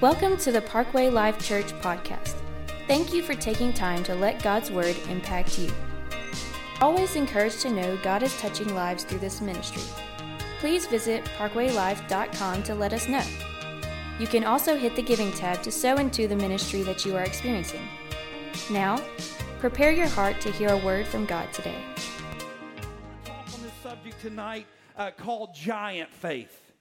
Welcome to the Parkway Life Church podcast. Thank you for taking time to let God's Word impact you. Always encouraged to know God is touching lives through this ministry. Please visit parkwaylife.com to let us know. You can also hit the giving tab to sow into the ministry that you are experiencing. Now, prepare your heart to hear a word from God today. talk on this subject tonight uh, called giant faith.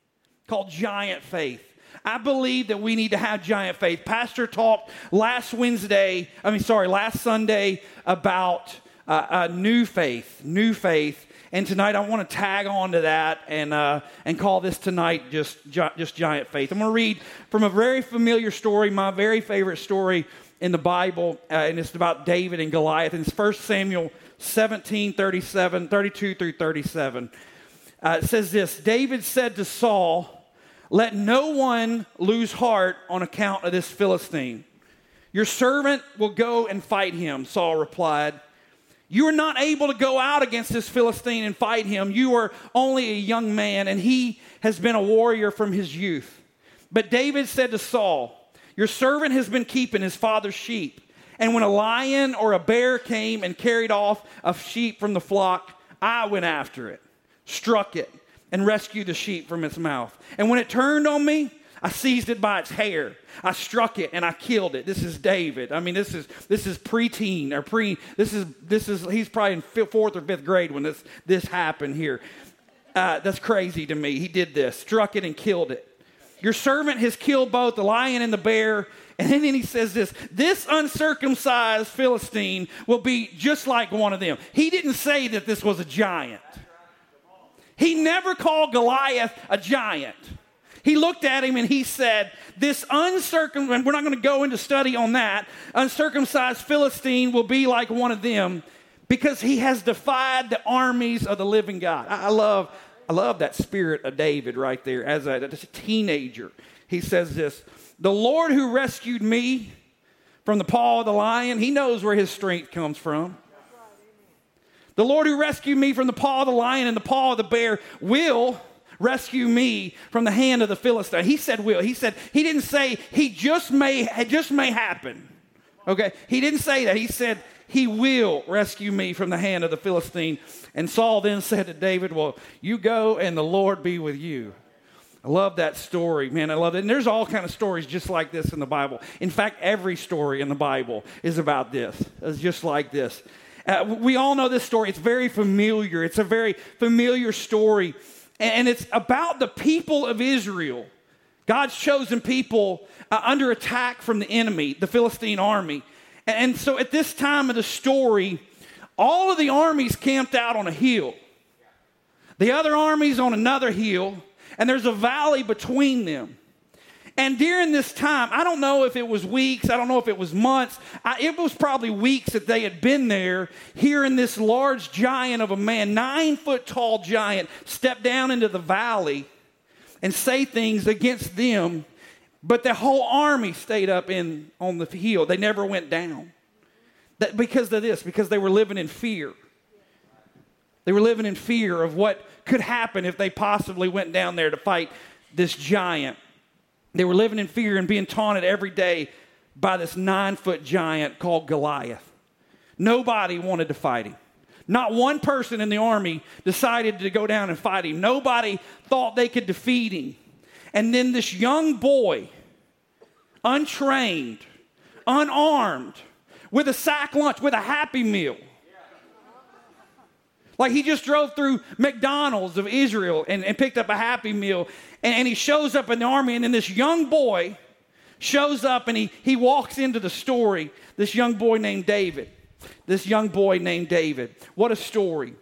Called giant faith. I believe that we need to have giant faith. Pastor talked last Wednesday, I mean, sorry, last Sunday about uh, uh, new faith, new faith. And tonight I want to tag on to that and, uh, and call this tonight just, just giant faith. I'm going to read from a very familiar story, my very favorite story in the Bible, uh, and it's about David and Goliath. And it's 1 Samuel 17, 37, 32 through 37. Uh, it says this David said to Saul, Let no one lose heart on account of this Philistine. Your servant will go and fight him, Saul replied. You are not able to go out against this Philistine and fight him. You are only a young man, and he has been a warrior from his youth. But David said to Saul, Your servant has been keeping his father's sheep. And when a lion or a bear came and carried off a sheep from the flock, I went after it, struck it, and rescued the sheep from its mouth. And when it turned on me, I seized it by its hair. I struck it and I killed it. This is David. I mean, this is this is preteen or pre. This is this is he's probably in fifth, fourth or fifth grade when this this happened here. Uh, that's crazy to me. He did this, struck it and killed it. Your servant has killed both the lion and the bear. And then he says this this uncircumcised Philistine will be just like one of them. He didn't say that this was a giant. He never called Goliath a giant. He looked at him and he said, This uncircumcised, we're not going to go into study on that, uncircumcised Philistine will be like one of them because he has defied the armies of the living God. I, I love, I love that spirit of David right there as a, as a teenager. He says this The Lord who rescued me from the paw of the lion, he knows where his strength comes from. The Lord who rescued me from the paw of the lion and the paw of the bear will rescue me from the hand of the Philistine. He said will. He said he didn't say he just may it just may happen. Okay? He didn't say that. He said he will rescue me from the hand of the Philistine. And Saul then said to David, "Well, you go and the Lord be with you." I love that story, man. I love it. And there's all kind of stories just like this in the Bible. In fact, every story in the Bible is about this. It's just like this. Uh, we all know this story. It's very familiar. It's a very familiar story. And it's about the people of Israel, God's chosen people uh, under attack from the enemy, the Philistine army. And so at this time of the story, all of the armies camped out on a hill, the other armies on another hill, and there's a valley between them. And during this time, I don't know if it was weeks, I don't know if it was months, I, it was probably weeks that they had been there, hearing this large giant of a man, nine foot tall giant, step down into the valley and say things against them. But the whole army stayed up in, on the hill, they never went down. That, because of this, because they were living in fear. They were living in fear of what could happen if they possibly went down there to fight this giant. They were living in fear and being taunted every day by this nine foot giant called Goliath. Nobody wanted to fight him. Not one person in the army decided to go down and fight him. Nobody thought they could defeat him. And then this young boy, untrained, unarmed, with a sack lunch, with a happy meal, like he just drove through McDonald's of Israel and, and picked up a Happy Meal. And, and, he shows up in the army, and then this young boy shows up and he, he walks into the story. This young boy named David. This young boy named David. What a story.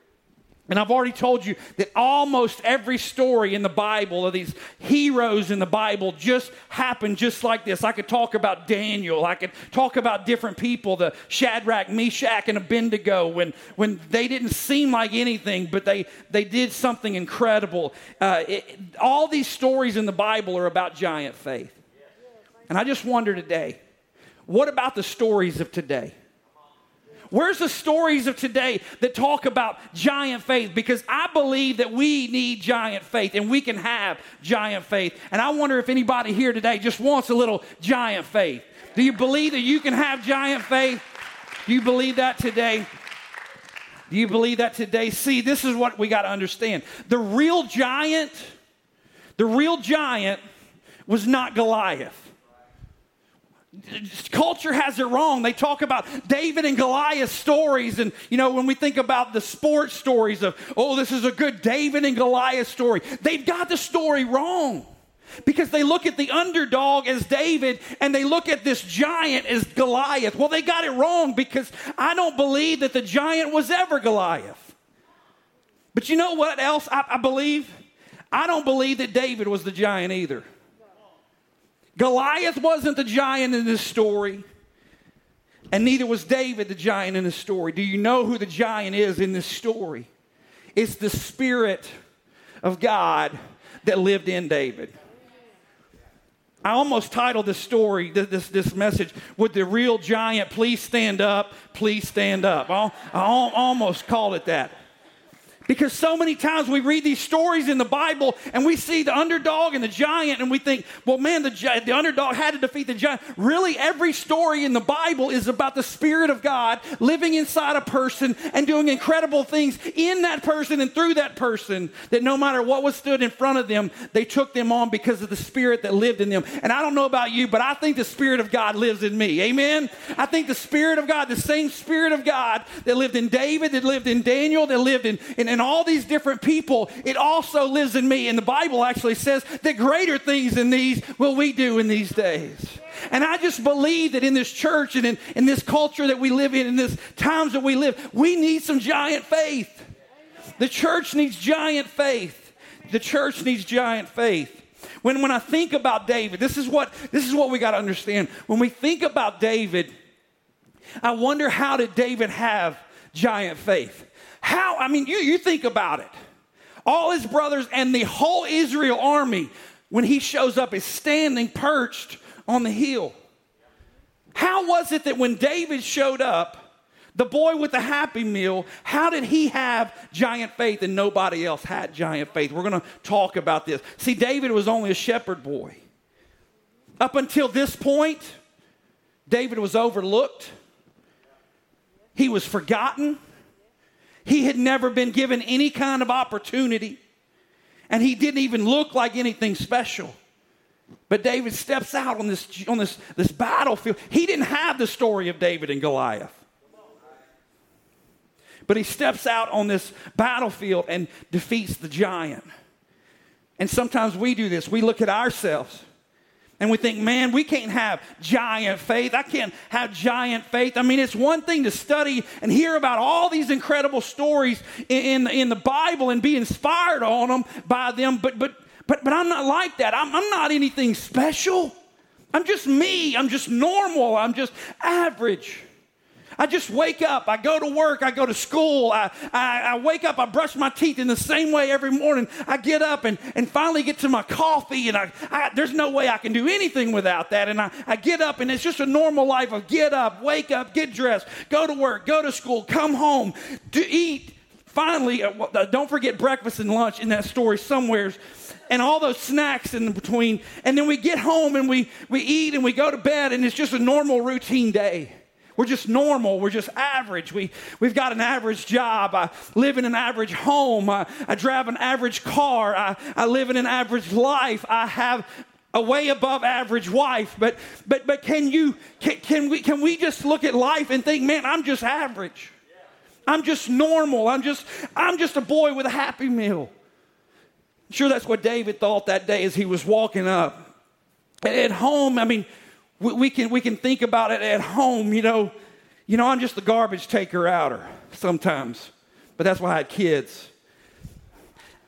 And I've already told you that almost every story in the Bible of these heroes in the Bible just happened just like this. I could talk about Daniel. I could talk about different people, the Shadrach, Meshach, and Abednego, when, when they didn't seem like anything, but they, they did something incredible. Uh, it, all these stories in the Bible are about giant faith. And I just wonder today what about the stories of today? Where's the stories of today that talk about giant faith? Because I believe that we need giant faith and we can have giant faith. And I wonder if anybody here today just wants a little giant faith. Do you believe that you can have giant faith? Do you believe that today? Do you believe that today? See, this is what we got to understand. The real giant, the real giant was not Goliath culture has it wrong. They talk about David and Goliath stories. And, you know, when we think about the sports stories of, oh, this is a good David and Goliath story, they've got the story wrong. Because they look at the underdog as David and they look at this giant as Goliath. Well, they got it wrong because I don't believe that the giant was ever Goliath. But you know what else I, I believe? I don't believe that David was the giant either. Goliath wasn't the giant in this story, and neither was David the giant in this story. Do you know who the giant is in this story? It's the Spirit of God that lived in David. I almost titled this story, this, this message, Would the real giant please stand up? Please stand up. I almost called it that. Because so many times we read these stories in the Bible and we see the underdog and the giant and we think, well, man, the, the underdog had to defeat the giant. Really, every story in the Bible is about the Spirit of God living inside a person and doing incredible things in that person and through that person that no matter what was stood in front of them, they took them on because of the Spirit that lived in them. And I don't know about you, but I think the Spirit of God lives in me. Amen? I think the Spirit of God, the same Spirit of God that lived in David, that lived in Daniel, that lived in, in and all these different people, it also lives in me. And the Bible actually says that greater things than these will we do in these days. And I just believe that in this church and in, in this culture that we live in, in this times that we live, we need some giant faith. The church needs giant faith. The church needs giant faith. When, when I think about David, this is what this is what we got to understand. When we think about David, I wonder how did David have giant faith? How? I mean, you, you think about it. All his brothers and the whole Israel army, when he shows up, is standing perched on the hill. How was it that when David showed up, the boy with the happy meal, how did he have giant faith and nobody else had giant faith? We're going to talk about this. See, David was only a shepherd boy. Up until this point, David was overlooked, he was forgotten, he had never been given any kind of opportunity, and he didn't even look like anything special. But David steps out on this, on this, this battlefield. He didn't have the story of David and Goliath. But he steps out on this battlefield and defeats the giant. And sometimes we do this. We look at ourselves and we think, man, we can't have giant faith. I can't have giant faith. I mean, it's one thing to study and hear about all these incredible stories in, in, in the Bible and be inspired on them by them, but, but, but, but I'm not like that. I'm, I'm not anything special. I'm just me. I'm just normal. I'm just average. I just wake up, I go to work, I go to school, I, I, I, wake up, I brush my teeth in the same way every morning. I get up and, and finally get to my coffee, and I, I there's no way I can do anything without that. And I, I get up, and it's just a normal life of get up, wake up, get dressed, go to work, go to school, come home, eat. Finally, uh, uh don't forget breakfast and lunch in that story somewheres and all those snacks in between. And then we get home and we, we eat and we go to bed, and it's just a normal routine day. We're just normal. We're just average. We, we've got an average job. I live in an average home. I, I drive an average car. I, I live in an average life. I have a way above average wife. But, but, but can, you, can, can, we, can we just look at life and think, man, I'm just average? I'm just normal. I'm just, I'm just a boy with a happy meal. sure that's what David thought that day as he was walking up. At home, I mean, we, we, can, we can think about it at home, you know. You know, I'm just the garbage taker outer sometimes, but that's why I had kids.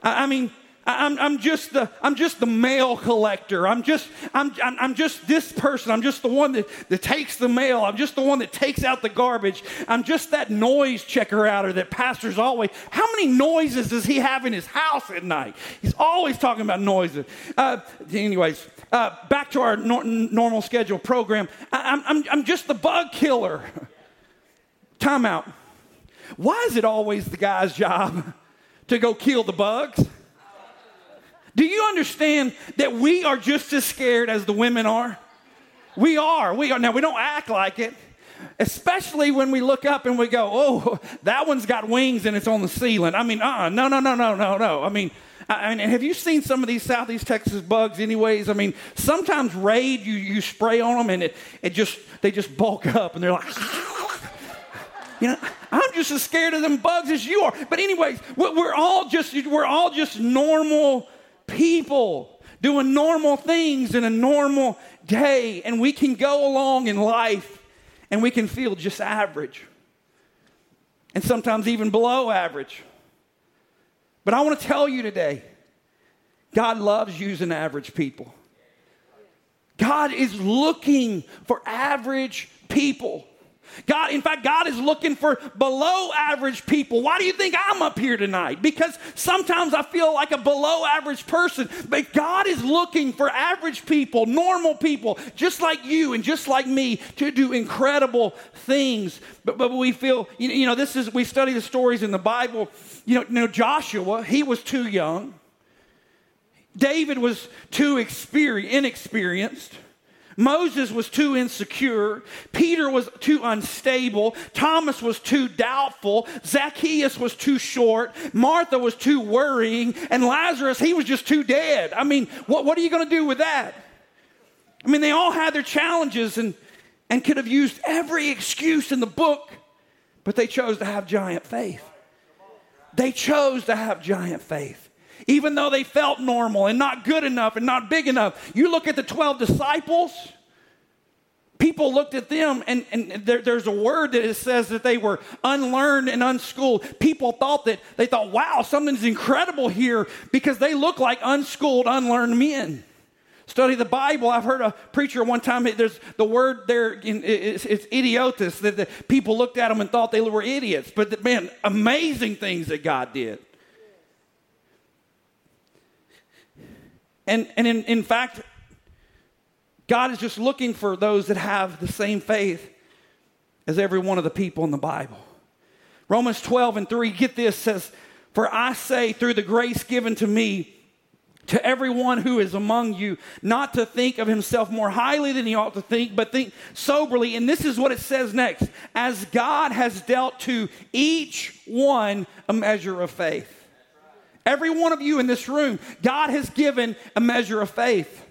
I, I mean, I'm, I'm, just the, I'm just the mail collector. I'm just, I'm, I'm, I'm, just this person. I'm just the one that, that takes the mail. I'm just the one that takes out the garbage. I'm just that noise checker outer that pastors always. How many noises does he have in his house at night? He's always talking about noises. Uh, anyways, uh, back to our nor- normal schedule program. I, I'm, I'm, I'm just the bug killer. Time out. Why is it always the guy's job to go kill the bugs? Do you understand that we are just as scared as the women are? We are. We are. Now, we don't act like it, especially when we look up and we go, oh, that one's got wings and it's on the ceiling. I mean, uh uh no, no, no, no, no, no. I mean, I mean, have you seen some of these Southeast Texas bugs, anyways? I mean, sometimes Raid, you, you spray on them and it, it just, they just bulk up and they're like, you know, I'm just as scared of them bugs as you are. But anyways, we're all just, we're all just normal people doing normal things in a normal day. And we can go along in life and we can feel just average. And sometimes even below average. But I want to tell you today God loves using average people. God is looking for average people. God, in fact, God is looking for below average people. Why do you think I'm up here tonight? Because sometimes I feel like a below average person, but God is looking for average people, normal people, just like you and just like me, to do incredible things. But, but we feel, you know, this is, we study the stories in the Bible. You know, you know Joshua, he was too young. David was too inexperienced. Moses was too insecure. Peter was too unstable. Thomas was too doubtful. Zacchaeus was too short. Martha was too worrying. And Lazarus, he was just too dead. I mean, what, what are you going to do with that? I mean, they all had their challenges and, and could have used every excuse in the book, but they chose to have giant faith. They chose to have giant faith even though they felt normal and not good enough and not big enough. You look at the 12 disciples, people looked at them, and, and there, there's a word that it says that they were unlearned and unschooled. People thought that, they thought, wow, something's incredible here because they look like unschooled, unlearned men. Study the Bible. I've heard a preacher one time, there's the word there, it's, it's idiotus, that the people looked at them and thought they were idiots. But man, amazing things that God did. And, and in, in fact, God is just looking for those that have the same faith as every one of the people in the Bible. Romans 12 and 3, get this, says, For I say, through the grace given to me, to everyone who is among you, not to think of himself more highly than he ought to think, but think soberly. And this is what it says next as God has dealt to each one a measure of faith. Every one of you in this room, God has given a measure of faith.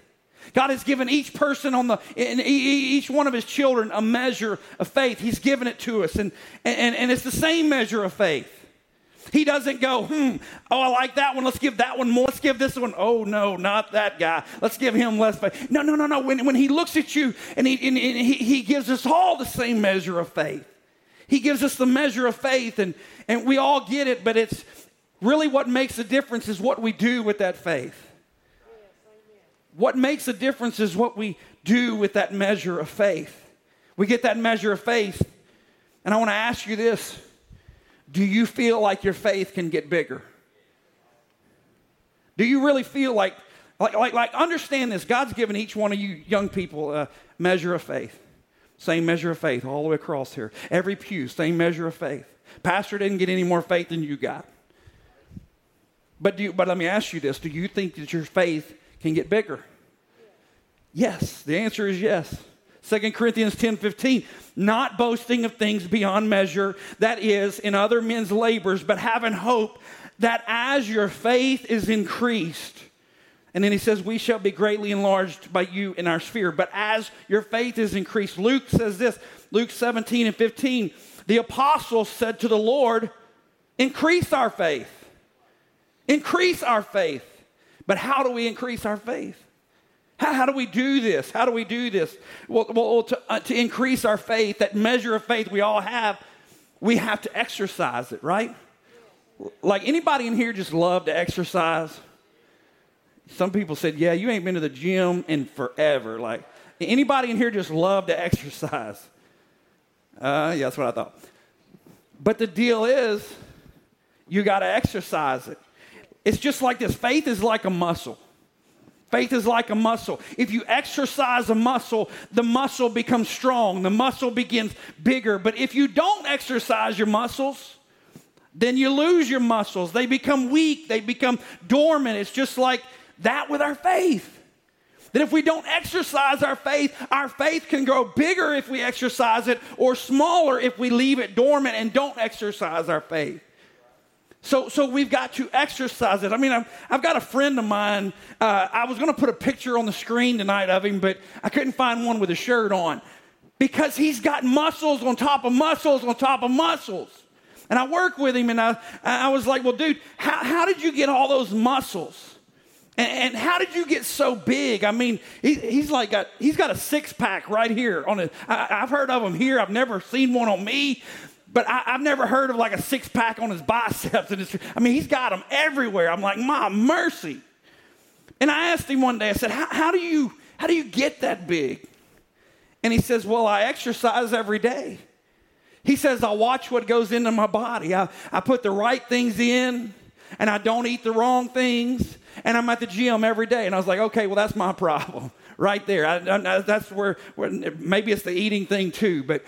God has given each person on the, each one of his children a measure of faith. He's given it to us. And, and, and it's the same measure of faith. He doesn't go, hmm, oh, I like that one. Let's give that one more. Let's give this one. Oh, no, not that guy. Let's give him less faith. No, no, no, no. When, when he looks at you and, he, and, and he, he gives us all the same measure of faith. He gives us the measure of faith, and, and we all get it, but it's, Really, what makes a difference is what we do with that faith. What makes a difference is what we do with that measure of faith. We get that measure of faith. And I want to ask you this Do you feel like your faith can get bigger? Do you really feel like, like, like, like understand this? God's given each one of you young people a measure of faith. Same measure of faith all the way across here. Every pew, same measure of faith. Pastor didn't get any more faith than you got. But, do you, but let me ask you this do you think that your faith can get bigger? Yes, the answer is yes. 2 Corinthians 10 15, not boasting of things beyond measure, that is, in other men's labors, but having hope that as your faith is increased, and then he says, We shall be greatly enlarged by you in our sphere. But as your faith is increased, Luke says this Luke 17 and 15, the apostles said to the Lord, Increase our faith. Increase our faith. But how do we increase our faith? How, how do we do this? How do we do this? Well, well to, uh, to increase our faith, that measure of faith we all have, we have to exercise it, right? Like anybody in here just love to exercise? Some people said, Yeah, you ain't been to the gym in forever. Like, anybody in here just love to exercise? Uh, yeah, that's what I thought. But the deal is, you got to exercise it. It's just like this faith is like a muscle. Faith is like a muscle. If you exercise a muscle, the muscle becomes strong, the muscle begins bigger. But if you don't exercise your muscles, then you lose your muscles. They become weak, they become dormant. It's just like that with our faith. That if we don't exercise our faith, our faith can grow bigger if we exercise it, or smaller if we leave it dormant and don't exercise our faith. So, so we've got to exercise it. I mean, I've, I've got a friend of mine. Uh, I was going to put a picture on the screen tonight of him, but I couldn't find one with a shirt on because he's got muscles on top of muscles on top of muscles. And I work with him, and I, I was like, well, dude, how, how did you get all those muscles? And, and how did you get so big? I mean, he, he's like got, he's got a six pack right here on it. I've heard of them here. I've never seen one on me, but I, have never heard of like a six pack on his biceps. And his, I mean, he's got them everywhere. I'm like, my mercy. And I asked him one day, I said, how, do you, how do you get that big? And he says, well, I exercise every day. He says, I watch what goes into my body. I, I put the right things in and I don't eat the wrong things. And I'm at the gym every day. And I was like, okay, well, that's my problem right there. I, I, that's where, where, maybe it's the eating thing too. But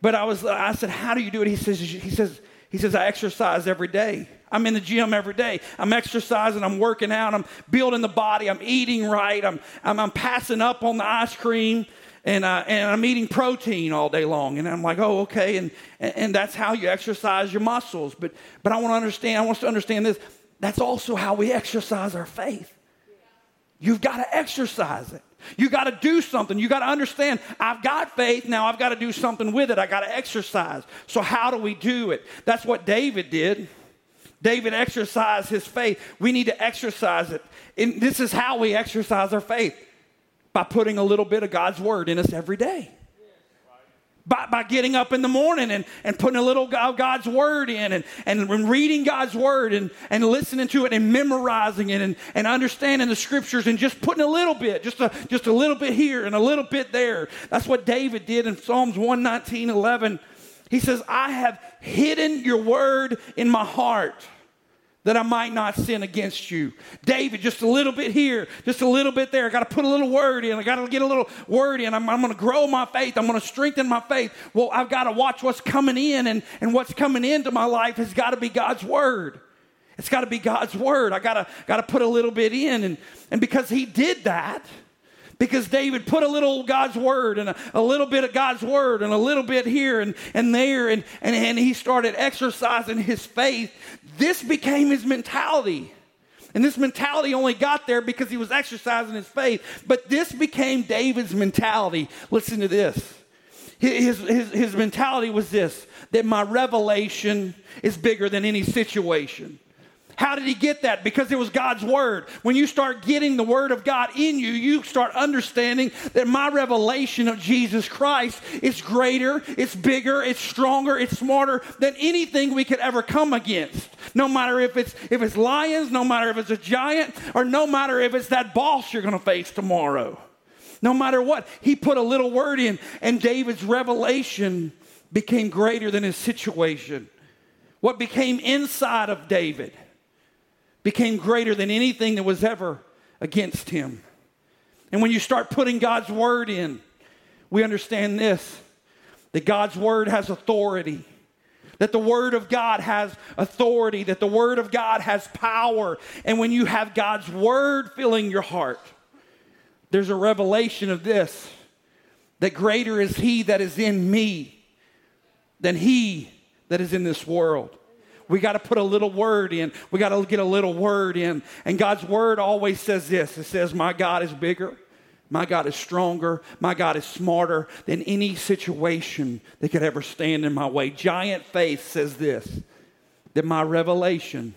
but I was, I said, how do you do it? He says, he says, he says, I exercise every day. I'm in the gym every day. I'm exercising. I'm working out. I'm building the body. I'm eating right. I'm, I'm, I'm passing up on the ice cream and, uh, and I'm eating protein all day long. And I'm like, oh, okay. And, and that's how you exercise your muscles. But, but I want to understand, I want us to understand this. That's also how we exercise our faith. You've got to exercise it. You got to do something. You got to understand, I've got faith. Now I've got to do something with it. I got to exercise. So, how do we do it? That's what David did. David exercised his faith. We need to exercise it. And this is how we exercise our faith by putting a little bit of God's word in us every day by, by getting up in the morning and, and putting a little of God's word in and, and reading God's word and, and listening to it and memorizing it and, and understanding the scriptures and just putting a little bit, just a, just a little bit here and a little bit there. That's what David did in Psalms 119 11. He says, I have hidden your word in my heart that I might not sin against you. David, just a little bit here, just a little bit there. I got to put a little word in. I got to get a little word in. I'm, I'm going to grow my faith. I'm going to strengthen my faith. Well, I've got to watch what's coming in, and, and what's coming into my life has got to be God's word. It's got to be God's word. I got to got to put a little bit in, and and because He did that, because David put a little God's word and a, a, little bit of God's word and a little bit here and, and there, and, and, and he started exercising his faith. This became his mentality. And this mentality only got there because he was exercising his faith. But this became David's mentality. Listen to this. His, his, his mentality was this that my revelation is bigger than any situation. How did he get that? Because it was God's word. When you start getting the word of God in you, you start understanding that my revelation of Jesus Christ is greater, it's bigger, it's stronger, it's smarter than anything we could ever come against. No matter if it's if it's lions, no matter if it's a giant, or no matter if it's that boss you're going to face tomorrow. No matter what, he put a little word in, and David's revelation became greater than his situation. What became inside of David became greater than anything that was ever against him. And when you start putting God's word in, we understand this that God's word has authority. That the Word of God has authority, that the Word of God has power. And when you have God's Word filling your heart, there's a revelation of this that greater is He that is in me than He that is in this world. We got to put a little word in. We got to get a little word in. And God's word always says this it says, My God is bigger. My God is stronger. My God is smarter than any situation that could ever stand in my way. Giant faith says this that my revelation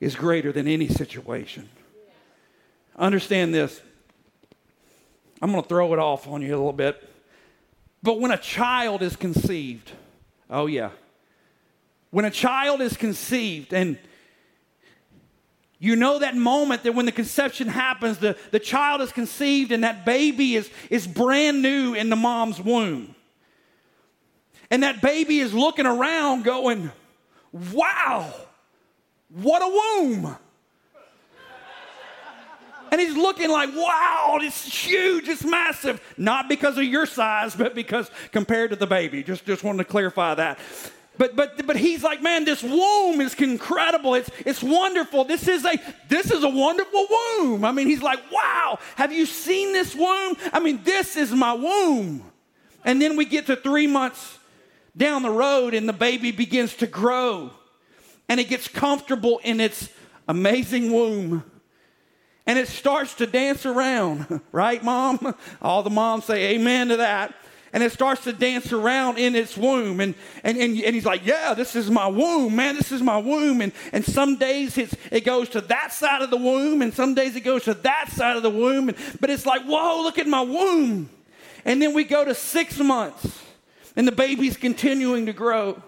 is greater than any situation. Understand this. I'm going to throw it off on you a little bit. But when a child is conceived, oh, yeah, when a child is conceived and you know that moment that when the conception happens, the, the child is conceived and that baby is, is brand new in the mom's womb. And that baby is looking around going, wow, what a womb. And he's looking like, wow, it's huge, it's massive. Not because of your size, but because compared to the baby. Just, just wanted to clarify that. But but but he's like, man, this womb is incredible. It's it's wonderful. This is a this is a wonderful womb. I mean, he's like, wow, have you seen this womb? I mean, this is my womb. And then we get to three months down the road, and the baby begins to grow, and it gets comfortable in its amazing womb. And it starts to dance around, right, mom? All the moms say amen to that and it starts to dance around in its womb. And, and, and, and he's like, Yeah, this is my womb, man, this is my womb. And, and some days it's, it goes to that side of the womb, and some days it goes to that side of the womb. And, but it's like, Whoa, look at my womb. And then we go to six months, and the baby's continuing to grow.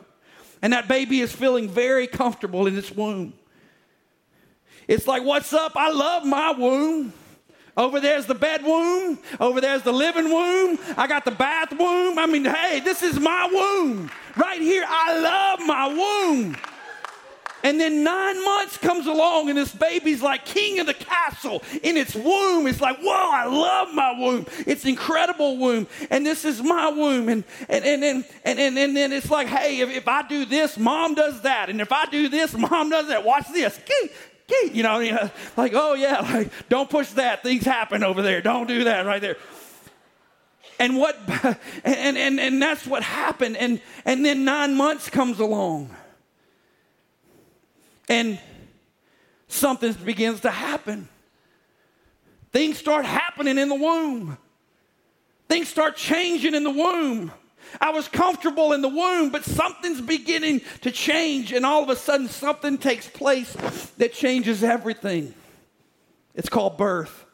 And that baby is feeling very comfortable in its womb. It's like, What's up? I love my womb. Over there's the bed womb. Over there's the living womb. I got the bath womb. I mean, hey, this is my womb. Right here, I love my womb. And then nine months comes along, and this baby's like king of the castle in its womb. It's like, whoa, I love my womb. It's incredible womb. And this is my womb. And and and and and, and, and then it's like, hey, if, if I do this, mom does that. And if I do this, mom does that. Watch this you know, you know, like, oh yeah, like, don't push that. Things happen over there. Don't do that right there. And what, and, and, and that's what happened. And, and then nine months comes along. And something begins to happen. Things start happening in the womb. Things start changing in the womb. I was comfortable in the womb, but something's beginning to change, and all of a sudden, something takes place that changes everything. It's called birth.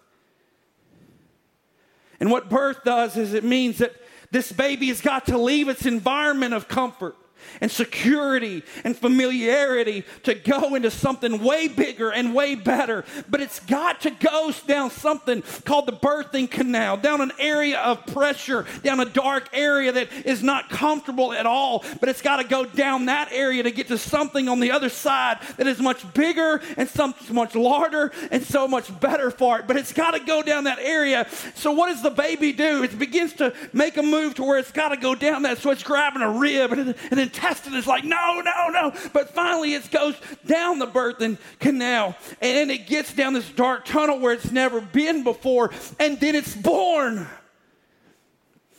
And what birth does is it means that this baby has got to leave its environment of comfort and security and familiarity to go into something way bigger and way better. But it's got to go down something called the birthing canal, down an area of pressure, down a dark area that is not comfortable at all. But it's got to go down that area to get to something on the other side that is much bigger and so much larger and so much better for it. But it's got to go down that area. So what does the baby do? It begins to make a move to where it's got to go down that. So it's grabbing a rib and, and then intestine is like, no, no, no. But finally, it goes down the birthing canal and it gets down this dark tunnel where it's never been before, and then it's born.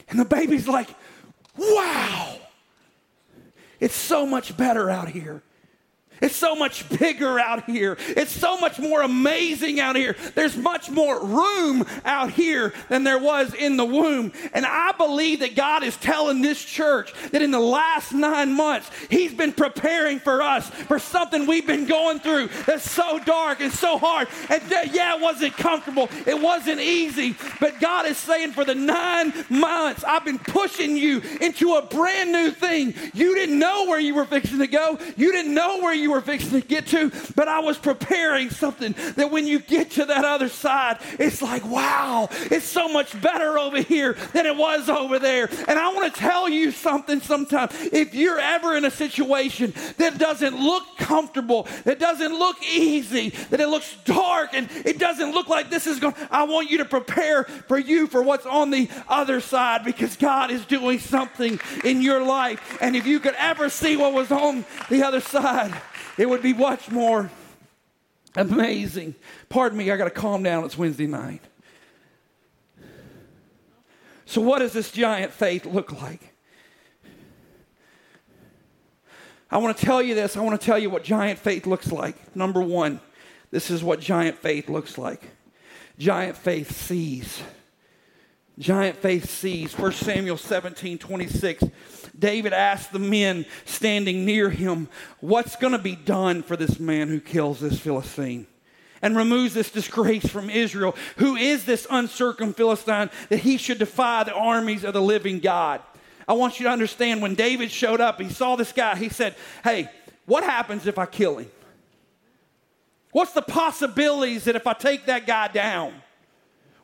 And the baby's like, wow, it's so much better out here. It's so much bigger out here. It's so much more amazing out here. There's much more room out here than there was in the womb. And I believe that God is telling this church that in the last nine months, He's been preparing for us for something we've been going through that's so dark and so hard. And yeah, it wasn't comfortable, it wasn't easy. But God is saying for the nine months, I've been pushing you into a brand new thing. You didn't know where you were fixing to go, you didn't know where you you were fixing to get to, but I was preparing something that when you get to that other side, it's like, wow, it's so much better over here than it was over there. And I want to tell you something sometime. If you're ever in a situation that doesn't look comfortable, that doesn't look easy, that it looks dark and it doesn't look like this is going, I want you to prepare for you for what's on the other side because God is doing something in your life. And if you could ever see what was on the other side, it would be much more amazing. Pardon me, I got to calm down. It's Wednesday night. So, what does this giant faith look like? I want to tell you this. I want to tell you what giant faith looks like. Number one, this is what giant faith looks like. Giant faith sees. Giant faith sees. 1 Samuel 17 26. David asked the men standing near him, What's going to be done for this man who kills this Philistine? and removes this disgrace from Israel. Who is this uncircumcised Philistine that he should defy the armies of the living God? I want you to understand when David showed up, he saw this guy, he said, Hey, what happens if I kill him? What's the possibilities that if I take that guy down?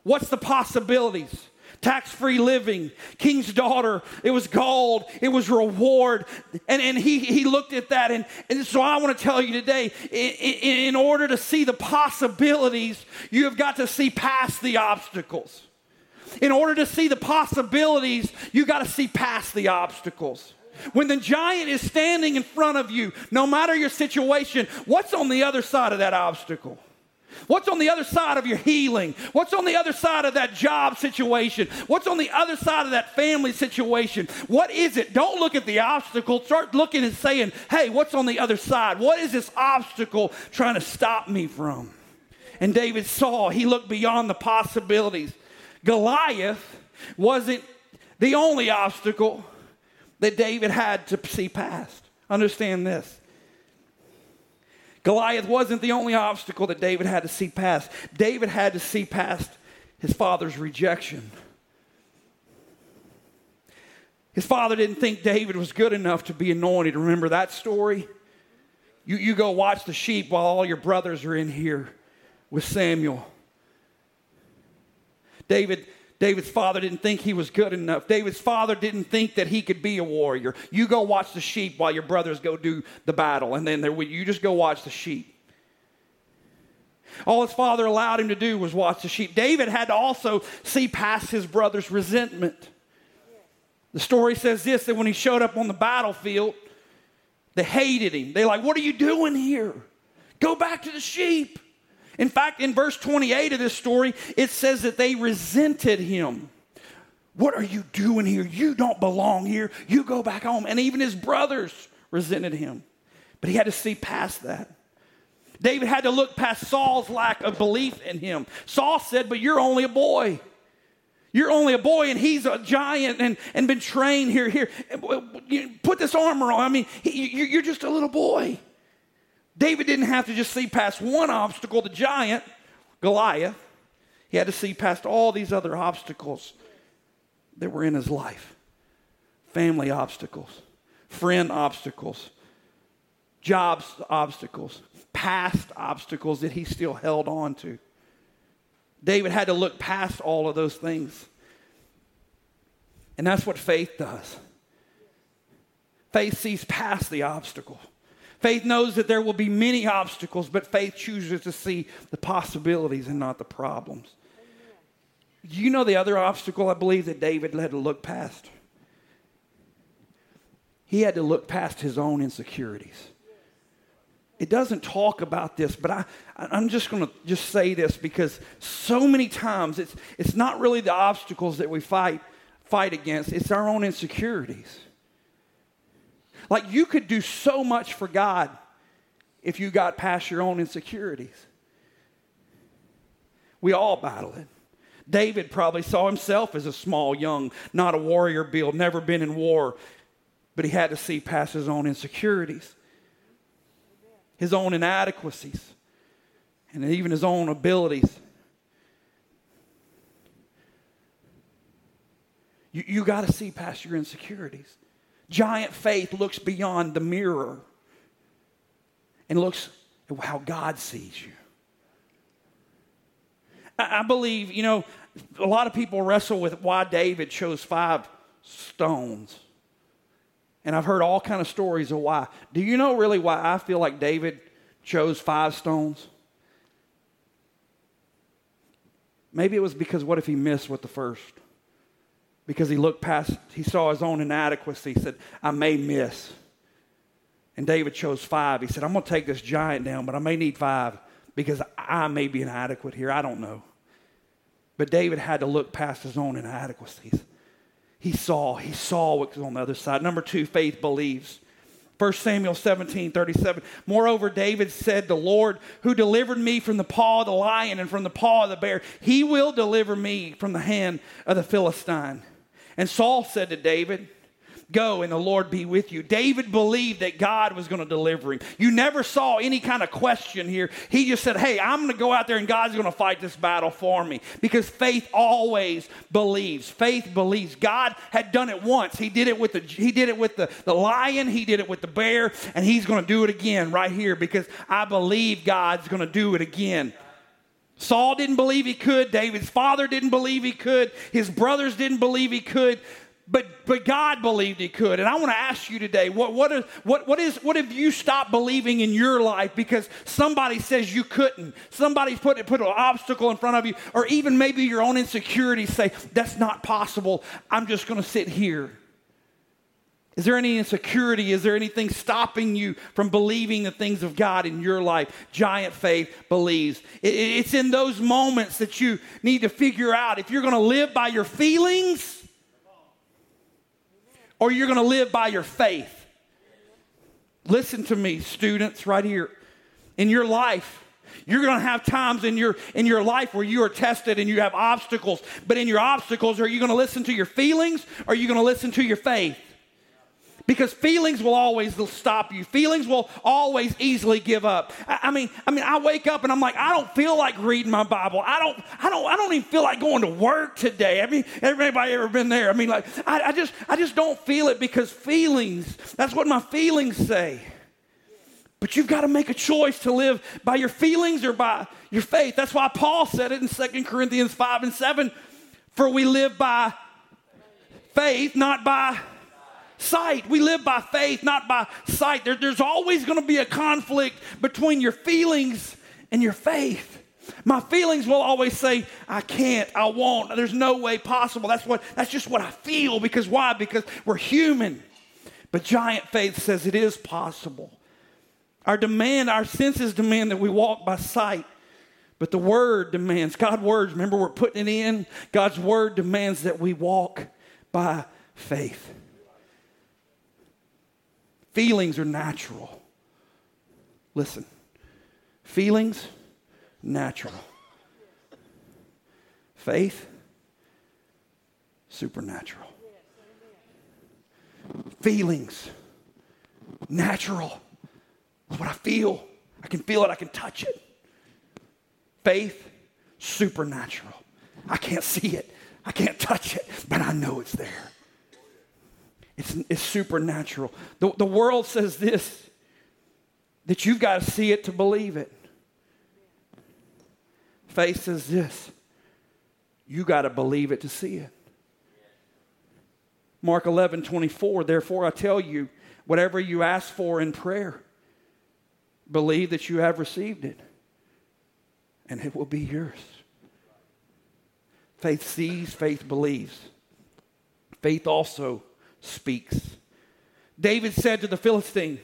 What's the possibilities? Tax free living, king's daughter. It was gold, it was reward. And, and he, he looked at that. And, and so I want to tell you today in, in, order to see the possibilities, you have got to see past the obstacles. In order to see the possibilities, you got to see past the obstacles. When the giant is standing in front of you, no matter your situation, what's on the other side of that obstacle? What's on the other side of your healing? What's on the other side of that job situation? What's on the other side of that family situation? What is it? Don't look at the obstacle. Start looking and saying, hey, what's on the other side? What is this obstacle trying to stop me from? And David saw, he looked beyond the possibilities. Goliath wasn't the only obstacle that David had to see past. Understand this. Goliath wasn't the only obstacle that David had to see past. David had to see past his father's rejection. His father didn't think David was good enough to be anointed. Remember that story? You, you go watch the sheep while all your brothers are in here with Samuel. David David's father didn't think he was good enough. David's father didn't think that he could be a warrior. You go watch the sheep while your brothers go do the battle, and then there, you just go watch the sheep. All his father allowed him to do was watch the sheep. David had to also see past his brother's resentment. The story says this that when he showed up on the battlefield, they hated him. They're like, What are you doing here? Go back to the sheep. In fact, in verse 28 of this story, it says that they resented him. What are you doing here? You don't belong here. You go back home. And even his brothers resented him. But he had to see past that. David had to look past Saul's lack of belief in him. Saul said, But you're only a boy. You're only a boy, and he's a giant and, and been trained here. Here, put this armor on. I mean, he, you're just a little boy. David didn't have to just see past one obstacle, the giant, Goliath. He had to see past all these other obstacles that were in his life family obstacles, friend obstacles, jobs obstacles, past obstacles that he still held on to. David had to look past all of those things. And that's what faith does. Faith sees past the obstacle. Faith knows that there will be many obstacles, but faith chooses to see the possibilities and not the problems. You know the other obstacle I believe that David had to look past? He had to look past his own insecurities. It doesn't talk about this, but I, I'm just going to just say this because so many times it's, it's not really the obstacles that we fight, fight against, it's our own insecurities. Like you could do so much for God if you got past your own insecurities. We all battle it. David probably saw himself as a small, young, not a warrior build, never been in war, but he had to see past his own insecurities, his own inadequacies, and even his own abilities. You, you got to see past your insecurities. Giant faith looks beyond the mirror and looks at how God sees you. I, believe, you know, a lot of people wrestle with why David chose five stones. And I've heard all kind of stories of why. Do you know really why I feel like David chose five stones? Maybe it was because what if he missed with the first? Because he looked past, he saw his own inadequacy. He said, I may miss. And David chose five. He said, I'm going to take this giant down, but I may need five because I may be inadequate here. I don't know. But David had to look past his own inadequacies. He saw, he saw what was on the other side. Number two, faith believes. 1 Samuel 17, 37. Moreover, David said, The Lord who delivered me from the paw of the lion and from the paw of the bear, he will deliver me from the hand of the Philistine. And Saul said to David, Go and the Lord be with you. David believed that God was going to deliver him. You never saw any kind of question here. He just said, Hey, I'm going to go out there and God's going to fight this battle for me. Because faith always believes. Faith believes. God had done it once. He did it with the he did it with the, the lion, he did it with the bear, and he's going to do it again right here because I believe God's going to do it again. Saul didn't believe he could. David's father didn't believe he could. His brothers didn't believe he could. But, but God believed he could. And I want to ask you today what, what, is, what, what, is, what have you stopped believing in your life because somebody says you couldn't? Somebody's put, put an obstacle in front of you, or even maybe your own insecurities say, That's not possible. I'm just going to sit here. Is there any insecurity? Is there anything stopping you from believing the things of God in your life? Giant faith believes. It's in those moments that you need to figure out if you're going to live by your feelings or you're going to live by your faith. Listen to me, students, right here. In your life, you're going to have times in your in your life where you are tested and you have obstacles. But in your obstacles, are you going to listen to your feelings or are you going to listen to your faith? Because feelings will always stop you. Feelings will always easily give up. I, I, mean i mean i wake up and i'm like i don't feel like reading my bible. I don't i don't i don't even feel like going to work today. I mean everybody ever been there? I mean like I, I just i just don't feel it because feelings that's what my feelings say. But you've got to make a choice to live by your feelings or by your faith. That's why paul said it in 2 corinthians 5 and 7 for we live by faith not by sight. We live by faith, not by sight. There, there's always going to be a conflict between your feelings and your faith. My feelings will always say, I can't, I won't, there's no way possible. That's what that's just what I feel because why? Because we're human. But giant faith says it is possible. Our demand, our senses demand that we walk by sight. But the word demands, God's words, remember we're putting it in. God's word demands that we walk by faith. Feelings are natural. Listen, feelings, natural. Faith, supernatural. Feelings, natural. It's what I feel. I can feel it, I can touch it. Faith, supernatural. I can't see it, I can't touch it, but I know it's there. It's, it's supernatural. The, the world says this that you've got to see it to believe it. Faith says this you got to believe it to see it. Mark 11, 24, therefore I tell you, whatever you ask for in prayer, believe that you have received it, and it will be yours. Faith sees, faith believes. Faith also speaks. David said to the Philistine,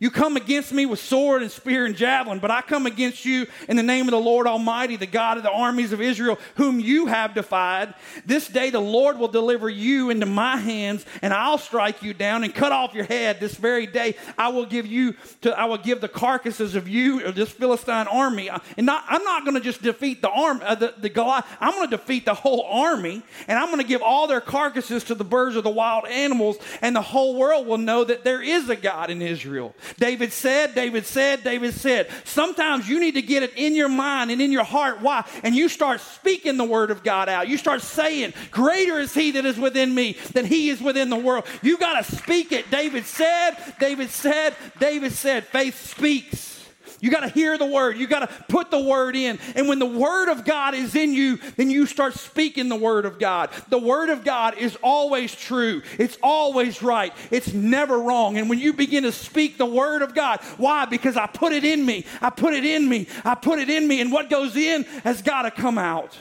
you come against me with sword and spear and javelin, but I come against you in the name of the Lord Almighty, the God of the armies of Israel, whom you have defied. This day the Lord will deliver you into my hands, and I'll strike you down and cut off your head. This very day I will give you to I will give the carcasses of you or this Philistine army. And not, I'm not going to just defeat the arm uh, the, the Goliath. I'm going to defeat the whole army, and I'm going to give all their carcasses to the birds of the wild animals, and the whole world will know that there is a God in Israel. David said, David said, David said. Sometimes you need to get it in your mind and in your heart. Why? And you start speaking the word of God out. You start saying, Greater is he that is within me than he is within the world. You got to speak it. David said, David said, David said. Faith speaks. You got to hear the word. You got to put the word in. And when the word of God is in you, then you start speaking the word of God. The word of God is always true, it's always right, it's never wrong. And when you begin to speak the word of God, why? Because I put it in me. I put it in me. I put it in me. And what goes in has got to come out.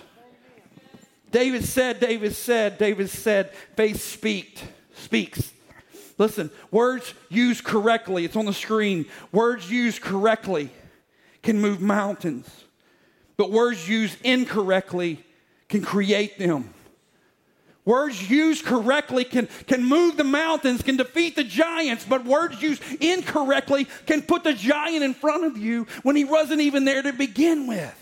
David said, David said, David said, faith speaks, speaks. Listen, words used correctly, it's on the screen. Words used correctly can move mountains, but words used incorrectly can create them. Words used correctly can, can move the mountains, can defeat the giants, but words used incorrectly can put the giant in front of you when he wasn't even there to begin with.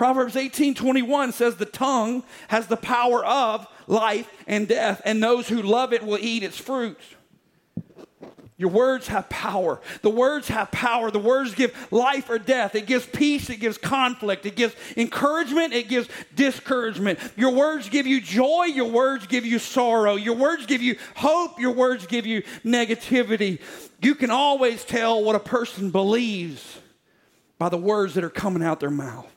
Proverbs 18 21 says, The tongue has the power of life and death, and those who love it will eat its fruits. Your words have power. The words have power. The words give life or death. It gives peace. It gives conflict. It gives encouragement. It gives discouragement. Your words give you joy. Your words give you sorrow. Your words give you hope. Your words give you negativity. You can always tell what a person believes by the words that are coming out their mouth.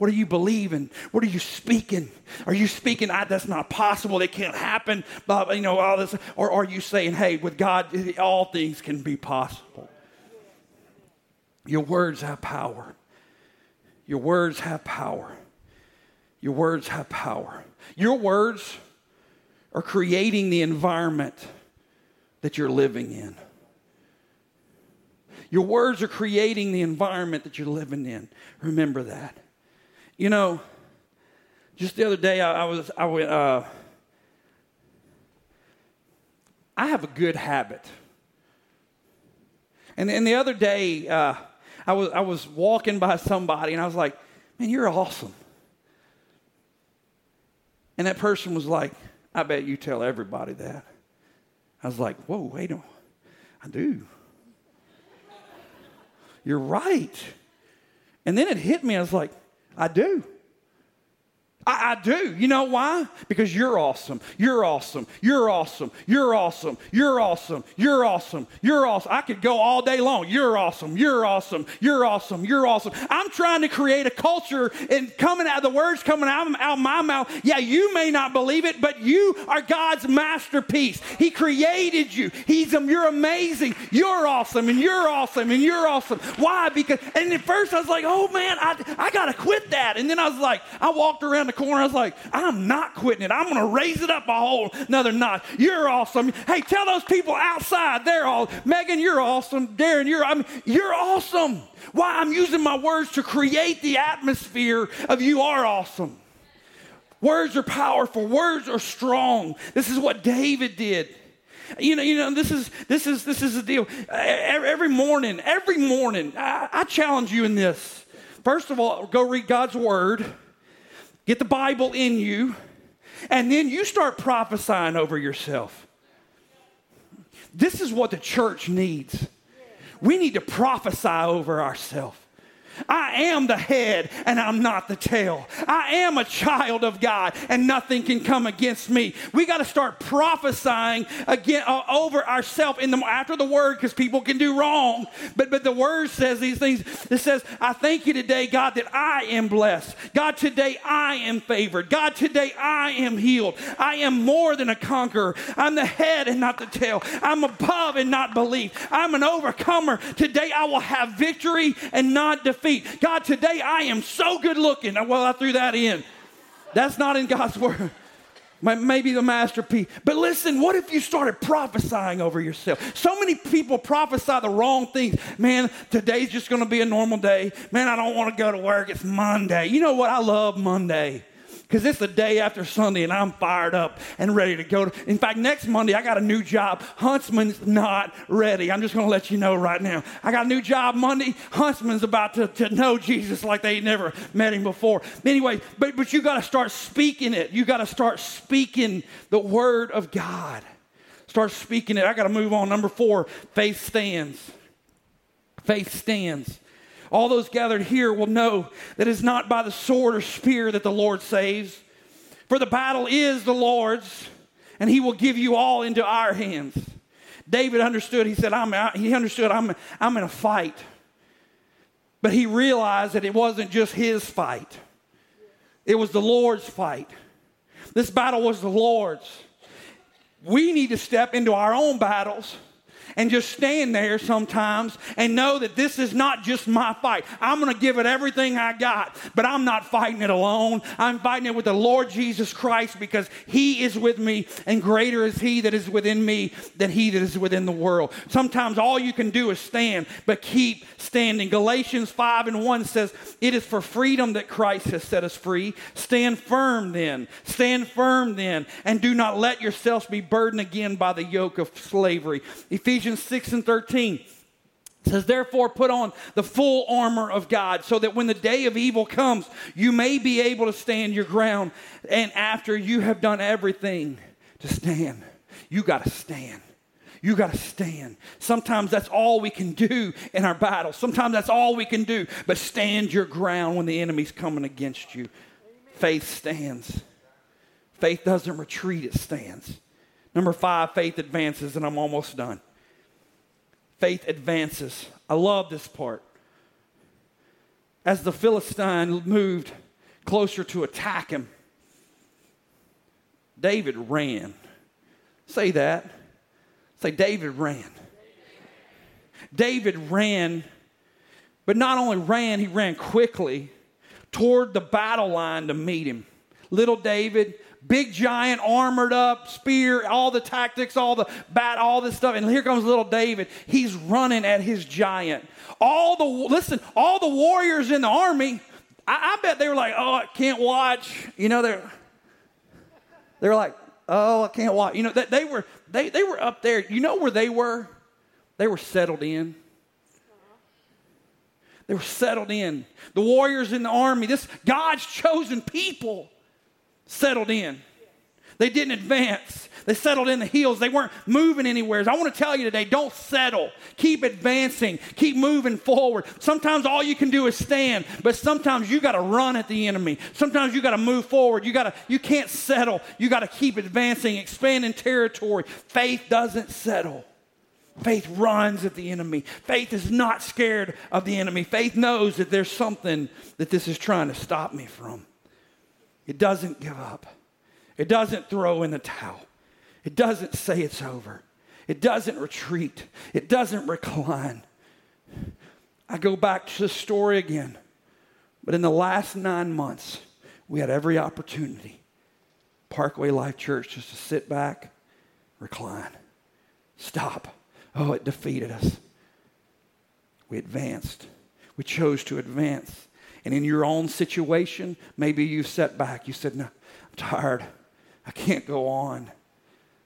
What are you believing? What are you speaking? Are you speaking, ah, that's not possible, it can't happen, but you know, all this, or are you saying, hey, with God, all things can be possible? Your words have power. Your words have power. Your words have power. Your words are creating the environment that you're living in. Your words are creating the environment that you're living in. Remember that. You know, just the other day, I, I was, I went, uh, I have a good habit. And, and the other day, uh, I, was, I was walking by somebody and I was like, man, you're awesome. And that person was like, I bet you tell everybody that. I was like, whoa, wait a minute. I do. You're right. And then it hit me. I was like, I do. I, I, do. You know why? Because you're awesome. You're awesome. You're awesome. You're awesome. You're awesome. You're awesome. You're awesome. I could go all day long. You're awesome. You're awesome. You're awesome. You're awesome. I'm trying to create a culture and coming out, of the words coming out, out of my mouth. Yeah, you may not believe it, but you are God's masterpiece. He created you. He's um, you're amazing. You're awesome and you're awesome and you're awesome. Why? Because and at first I was like, oh man, I, I gotta quit that. And then I was like, I walked around the corner. I was like, I'm not quitting it. I'm going to raise it up a whole another notch. You're awesome. Hey, tell those people outside they're all. Megan, you're awesome. Darren, you're I mean, you're awesome. Why? I'm using my words to create the atmosphere of you are awesome. Words are powerful. Words are strong. This is what David did. You know, you know, this is this is this is the deal. Every morning, every morning, I, I challenge you in this. First of all, go read God's word get the Bible in you, and then you start prophesying over yourself. This is what the church needs. We need to prophesy over ourselves. I am the head and I'm not the tail. I am a child of God and nothing can come against me. We got to start prophesying again uh, over ourselves in the after the word because people can do wrong. But but the word says these things. It says, "I thank you today, God, that I am blessed. God, today I am favored. God, today I am healed. I am more than a conqueror. I'm the head and not the tail. I'm above and not beneath. I'm an overcomer. Today I will have victory and not defeat." Feet. God, today I am so good looking. Well, I threw that in. That's not in God's word. Maybe the masterpiece. But listen, what if you started prophesying over yourself? So many people prophesy the wrong things. Man, today's just going to be a normal day. Man, I don't want to go to work. It's Monday. You know what? I love Monday because it's the day after Sunday and I'm fired up and ready to go. In fact, next Monday, I got a new job. Huntsman's not ready. I'm just going to let you know right now. I got a new job Monday. Huntsman's about to, to know Jesus like they never met him before. Anyway, but, but you got to start speaking it. You got to start speaking the word of God. Start speaking it. I got to move on. Number four, faith stands. Faith stands. All those gathered here will know that it's not by the sword or spear that the Lord saves. For the battle is the Lord's, and he will give you all into our hands. David understood, he said, I'm, he understood, I'm, I'm in a fight. But he realized that it wasn't just his fight, it was the Lord's fight. This battle was the Lord's. We need to step into our own battles and just stand there sometimes and know that this is not just my fight. I'm going to give it everything I got, but I'm not fighting it alone. I'm fighting it with the Lord Jesus Christ because He is with me, and greater is He that is within me than He that is within the world. Sometimes all you can do is stand, but keep standing. Galatians 5 and 1 says, It is for freedom that Christ has set us free. Stand firm then. Stand firm then, and do not let yourselves be burdened again by the yoke of slavery. Ephesians Ephesians 6 and 13. It says, therefore, put on the full armor of God so that when the day of evil comes, you may be able to stand your ground. And after you have done everything to stand, you got to stand. You got to stand. Sometimes that's all we can do in our battle. Sometimes that's all we can do, but stand your ground when the enemy's coming against you. Faith stands. Faith doesn't retreat, it stands. Number five, faith advances, and I'm almost done faith advances. I love this part. as the Philistine moved closer to attack him, David ran. Say that. Say, David ran. David ran, but not only ran, he ran quickly toward the battle line to meet him. Little David, big giant, armored up, spear, all the tactics, all the bat, all this stuff. And here comes little David. He's running at his giant. All the, listen, all the warriors in the army, I, I bet they were like, oh, I can't watch. You know, they're, they're like, oh, I can't watch. You know, they, they were, they, they were up there. You know where they were? They were settled in. They were settled in. The warriors in the army, this God's chosen people, settled in. They didn't advance. They settled in the hills. They weren't moving anywhere. I want to tell you today don't settle. Keep advancing. Keep moving forward. Sometimes all you can do is stand, but sometimes you got to run at the enemy. Sometimes you got to move forward. You got to you can't settle. You got to keep advancing, expanding territory. Faith doesn't settle. Faith runs at the enemy. Faith is not scared of the enemy. Faith knows that there's something that this is trying to stop me from. It doesn't give up. It doesn't throw in the towel. It doesn't say it's over. It doesn't retreat. It doesn't recline. I go back to the story again. But in the last nine months, we had every opportunity, Parkway Life Church, just to sit back, recline, stop Oh, it defeated us. We advanced. We chose to advance. And in your own situation, maybe you set back. You said, No, I'm tired. I can't go on.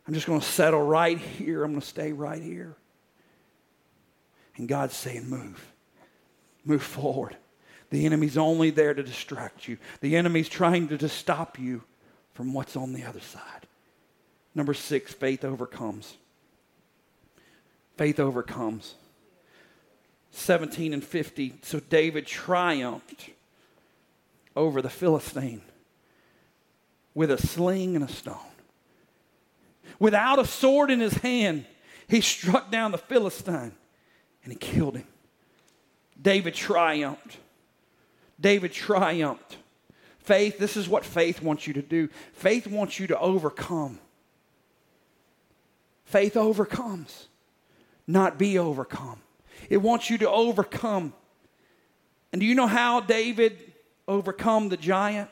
I'm just going to settle right here. I'm going to stay right here. And God's saying, Move. Move forward. The enemy's only there to distract you, the enemy's trying to, to stop you from what's on the other side. Number six, faith overcomes. Faith overcomes. 17 and 50. So David triumphed over the Philistine with a sling and a stone. Without a sword in his hand, he struck down the Philistine and he killed him. David triumphed. David triumphed. Faith, this is what faith wants you to do. Faith wants you to overcome. Faith overcomes not be overcome. It wants you to overcome. And do you know how David overcome the giant?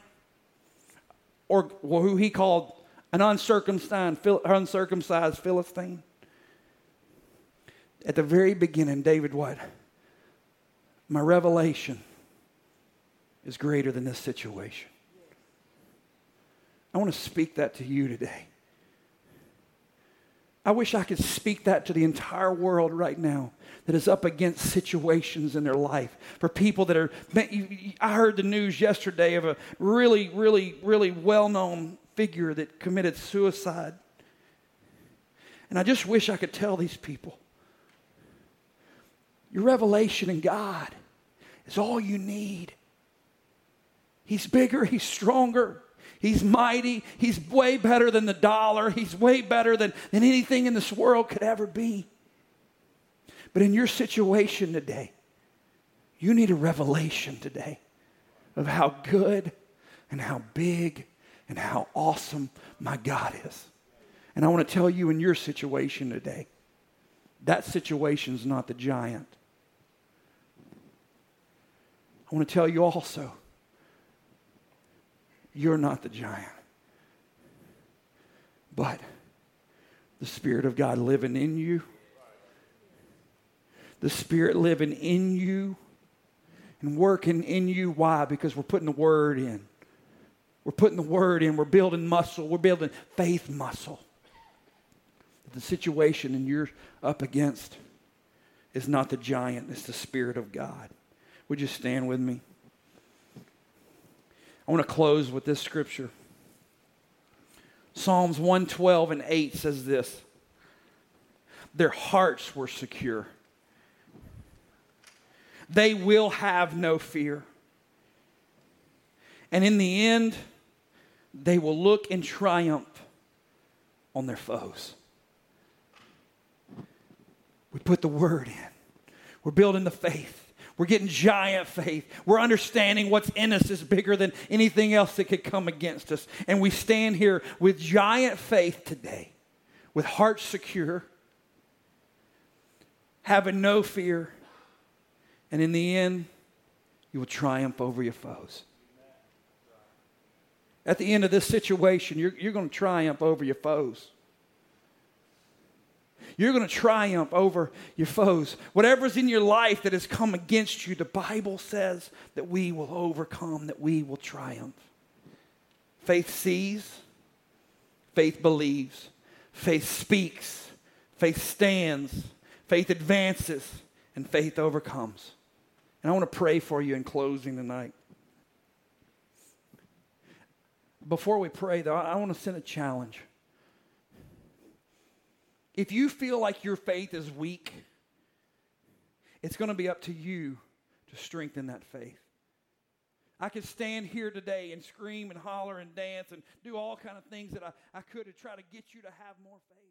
Or who he called an uncircumcised, uncircumcised Philistine? At the very beginning, David, what? My revelation is greater than this situation. I want to speak that to you today. I wish I could speak that to the entire world right now that is up against situations in their life. For people that are, I heard the news yesterday of a really, really, really well known figure that committed suicide. And I just wish I could tell these people your revelation in God is all you need. He's bigger, He's stronger. He's mighty. He's way better than the dollar. He's way better than, than anything in this world could ever be. But in your situation today, you need a revelation today of how good and how big and how awesome my God is. And I want to tell you in your situation today, that situation is not the giant. I want to tell you also you're not the giant. But the Spirit of God living in you, the Spirit living in you and working in you. Why? Because we're putting the Word in. We're putting the Word in. We're building muscle. We're building faith muscle. The situation and you're up against is not the giant, it's the Spirit of God. Would you stand with me? I want to close with this scripture. Psalms 112 and 8 says this Their hearts were secure. They will have no fear. And in the end, they will look in triumph on their foes. We put the word in. We're building the faith. We're getting giant faith. We're understanding what's in us is bigger than anything else that could come against us. And we stand here with giant faith today, with hearts secure, having no fear. And in the end, you will triumph over your foes. At the end of this situation, you're, you're going to triumph over your foes. You're going to triumph over your foes. Whatever's in your life that has come against you, the Bible says that we will overcome, that we will triumph. Faith sees, faith believes, faith speaks, faith stands, faith advances, and faith overcomes. And I want to pray for you in closing tonight. Before we pray, though, I want to send a challenge. If you feel like your faith is weak, it's going to be up to you to strengthen that faith. I could stand here today and scream and holler and dance and do all kind of things that I, I could to try to get you to have more faith.